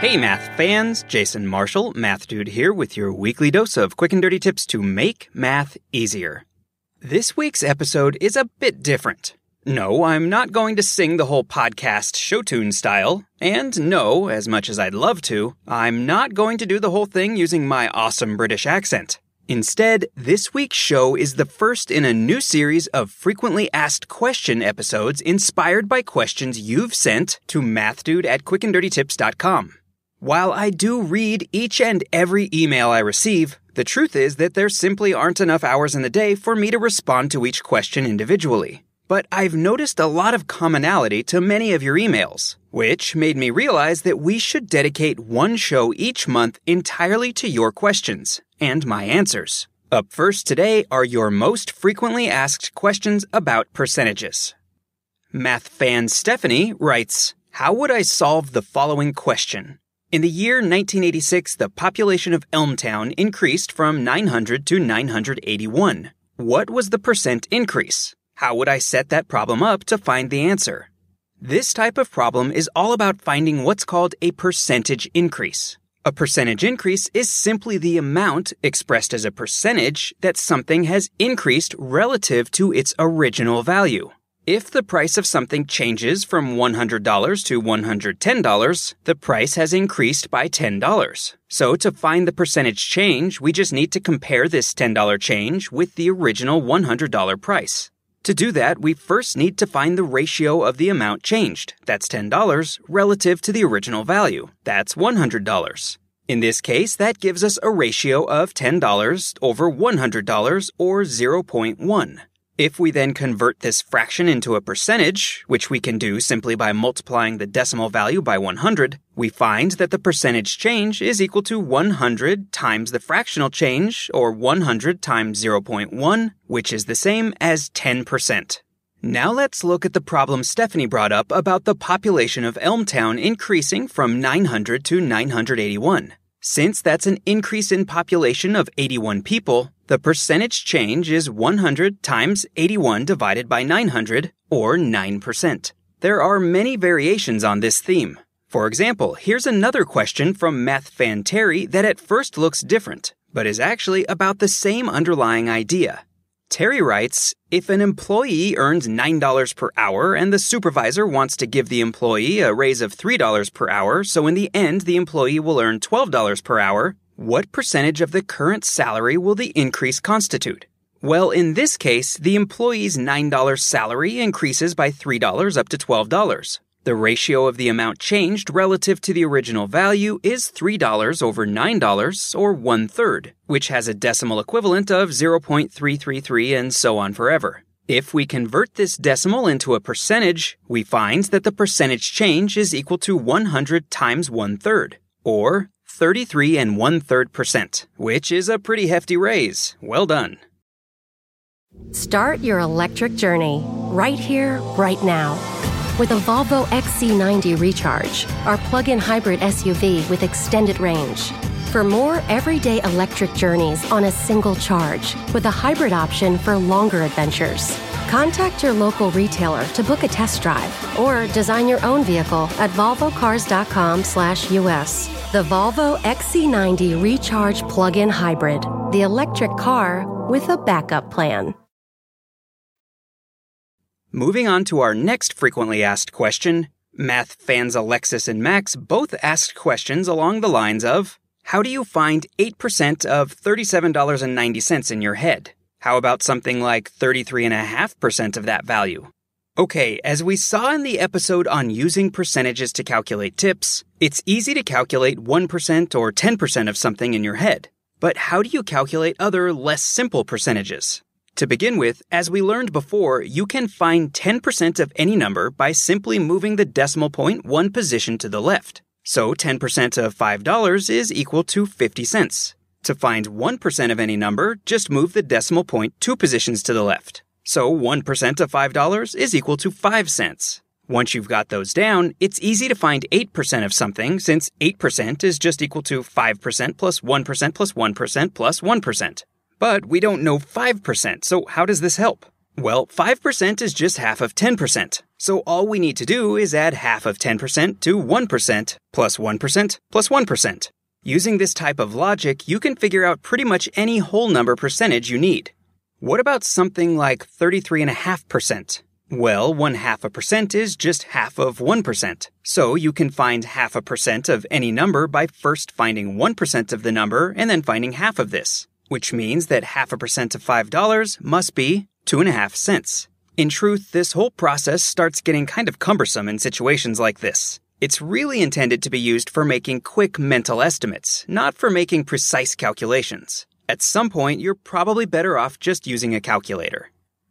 Hey, math fans! Jason Marshall, Math Dude here with your weekly dose of quick and dirty tips to make math easier. This week's episode is a bit different. No, I'm not going to sing the whole podcast show tune style. And no, as much as I'd love to, I'm not going to do the whole thing using my awesome British accent. Instead, this week's show is the first in a new series of frequently asked question episodes inspired by questions you've sent to mathdude at quickanddirtytips.com. While I do read each and every email I receive, the truth is that there simply aren't enough hours in the day for me to respond to each question individually. But I've noticed a lot of commonality to many of your emails, which made me realize that we should dedicate one show each month entirely to your questions and my answers. Up first today are your most frequently asked questions about percentages. Math fan Stephanie writes, How would I solve the following question? In the year 1986, the population of Elmtown increased from 900 to 981. What was the percent increase? How would I set that problem up to find the answer? This type of problem is all about finding what's called a percentage increase. A percentage increase is simply the amount, expressed as a percentage, that something has increased relative to its original value. If the price of something changes from $100 to $110, the price has increased by $10. So to find the percentage change, we just need to compare this $10 change with the original $100 price. To do that, we first need to find the ratio of the amount changed, that's $10, relative to the original value, that's $100. In this case, that gives us a ratio of $10 over $100 or 0.1. If we then convert this fraction into a percentage, which we can do simply by multiplying the decimal value by 100, we find that the percentage change is equal to 100 times the fractional change, or 100 times 0.1, which is the same as 10%. Now let's look at the problem Stephanie brought up about the population of Elmtown increasing from 900 to 981. Since that's an increase in population of 81 people, the percentage change is 100 times 81 divided by 900, or 9%. There are many variations on this theme. For example, here's another question from Math Fan Terry that at first looks different, but is actually about the same underlying idea. Terry writes If an employee earns $9 per hour and the supervisor wants to give the employee a raise of $3 per hour, so in the end the employee will earn $12 per hour, what percentage of the current salary will the increase constitute? Well, in this case, the employee's $9 salary increases by $3 up to $12. The ratio of the amount changed relative to the original value is $3 over $9, or one third, which has a decimal equivalent of 0.333 and so on forever. If we convert this decimal into a percentage, we find that the percentage change is equal to 100 times one third, or 33 and one third percent, which is a pretty hefty raise. Well done. Start your electric journey right here, right now. With a Volvo XC90 Recharge, our plug in hybrid SUV with extended range. For more everyday electric journeys on a single charge, with a hybrid option for longer adventures. Contact your local retailer to book a test drive or design your own vehicle at volvocars.com/us. The Volvo XC90 Recharge Plug-in Hybrid, the electric car with a backup plan. Moving on to our next frequently asked question, math fans Alexis and Max both asked questions along the lines of How do you find 8% of $37.90 in your head? How about something like 33.5% of that value? Okay, as we saw in the episode on using percentages to calculate tips, it's easy to calculate 1% or 10% of something in your head. But how do you calculate other, less simple percentages? To begin with, as we learned before, you can find 10% of any number by simply moving the decimal point one position to the left. So 10% of $5 is equal to 50 cents. To find 1% of any number, just move the decimal point two positions to the left. So 1% of $5 is equal to 5 cents. Once you've got those down, it's easy to find 8% of something since 8% is just equal to 5% plus 1 plus 1 plus 1. But we don't know 5%, so how does this help? Well, 5% is just half of 10%. So all we need to do is add half of 10% to 1% plus 1 plus 1. Using this type of logic, you can figure out pretty much any whole number percentage you need. What about something like 33.5%? Well, one half a percent is just half of 1%. So you can find half a percent of any number by first finding 1% of the number and then finding half of this which means that half a percent of $5 must be two and a half cents. In truth, this whole process starts getting kind of cumbersome in situations like this. It's really intended to be used for making quick mental estimates, not for making precise calculations. At some point, you're probably better off just using a calculator.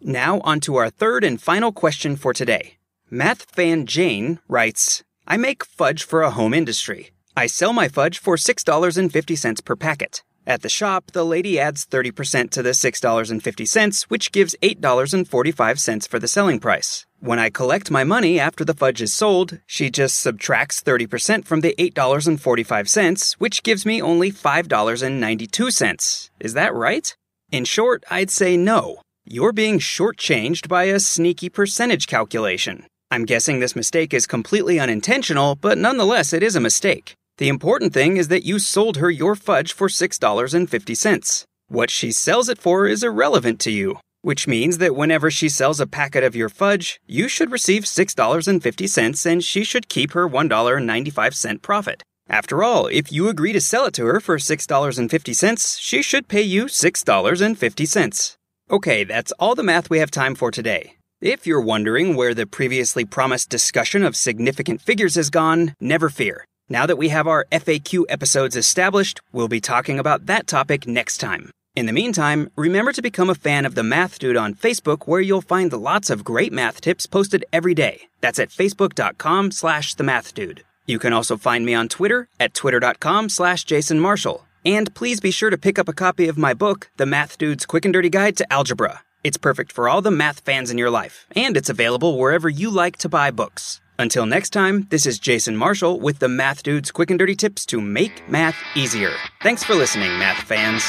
Now, on to our third and final question for today. Math fan Jane writes I make fudge for a home industry. I sell my fudge for $6.50 per packet. At the shop, the lady adds 30% to the $6.50, which gives $8.45 for the selling price. When I collect my money after the fudge is sold, she just subtracts 30% from the $8.45, which gives me only $5.92. Is that right? In short, I'd say no. You're being shortchanged by a sneaky percentage calculation. I'm guessing this mistake is completely unintentional, but nonetheless, it is a mistake. The important thing is that you sold her your fudge for $6.50. What she sells it for is irrelevant to you, which means that whenever she sells a packet of your fudge, you should receive $6.50 and she should keep her $1.95 profit. After all, if you agree to sell it to her for $6.50, she should pay you $6.50. Okay, that's all the math we have time for today. If you're wondering where the previously promised discussion of significant figures has gone, never fear. Now that we have our FAQ episodes established, we'll be talking about that topic next time. In the meantime, remember to become a fan of the Math Dude on Facebook where you'll find lots of great math tips posted every day. That's at facebook.com slash the math dude. You can also find me on Twitter at twitter.com slash Jason Marshall. And please be sure to pick up a copy of my book, The Math Dude's Quick and Dirty Guide to Algebra. It's perfect for all the math fans in your life, and it's available wherever you like to buy books. Until next time, this is Jason Marshall with the Math Dude's quick and dirty tips to make math easier. Thanks for listening, math fans.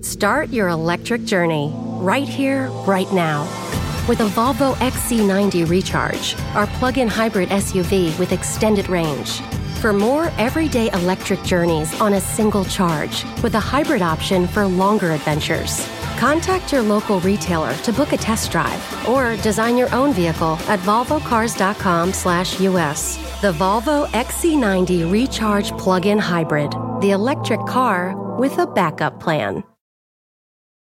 Start your electric journey right here, right now. With a Volvo XC90 Recharge, our plug in hybrid SUV with extended range. For more everyday electric journeys on a single charge, with a hybrid option for longer adventures. Contact your local retailer to book a test drive or design your own vehicle at volvocars.com/us. The Volvo XC90 Recharge Plug-in Hybrid, the electric car with a backup plan.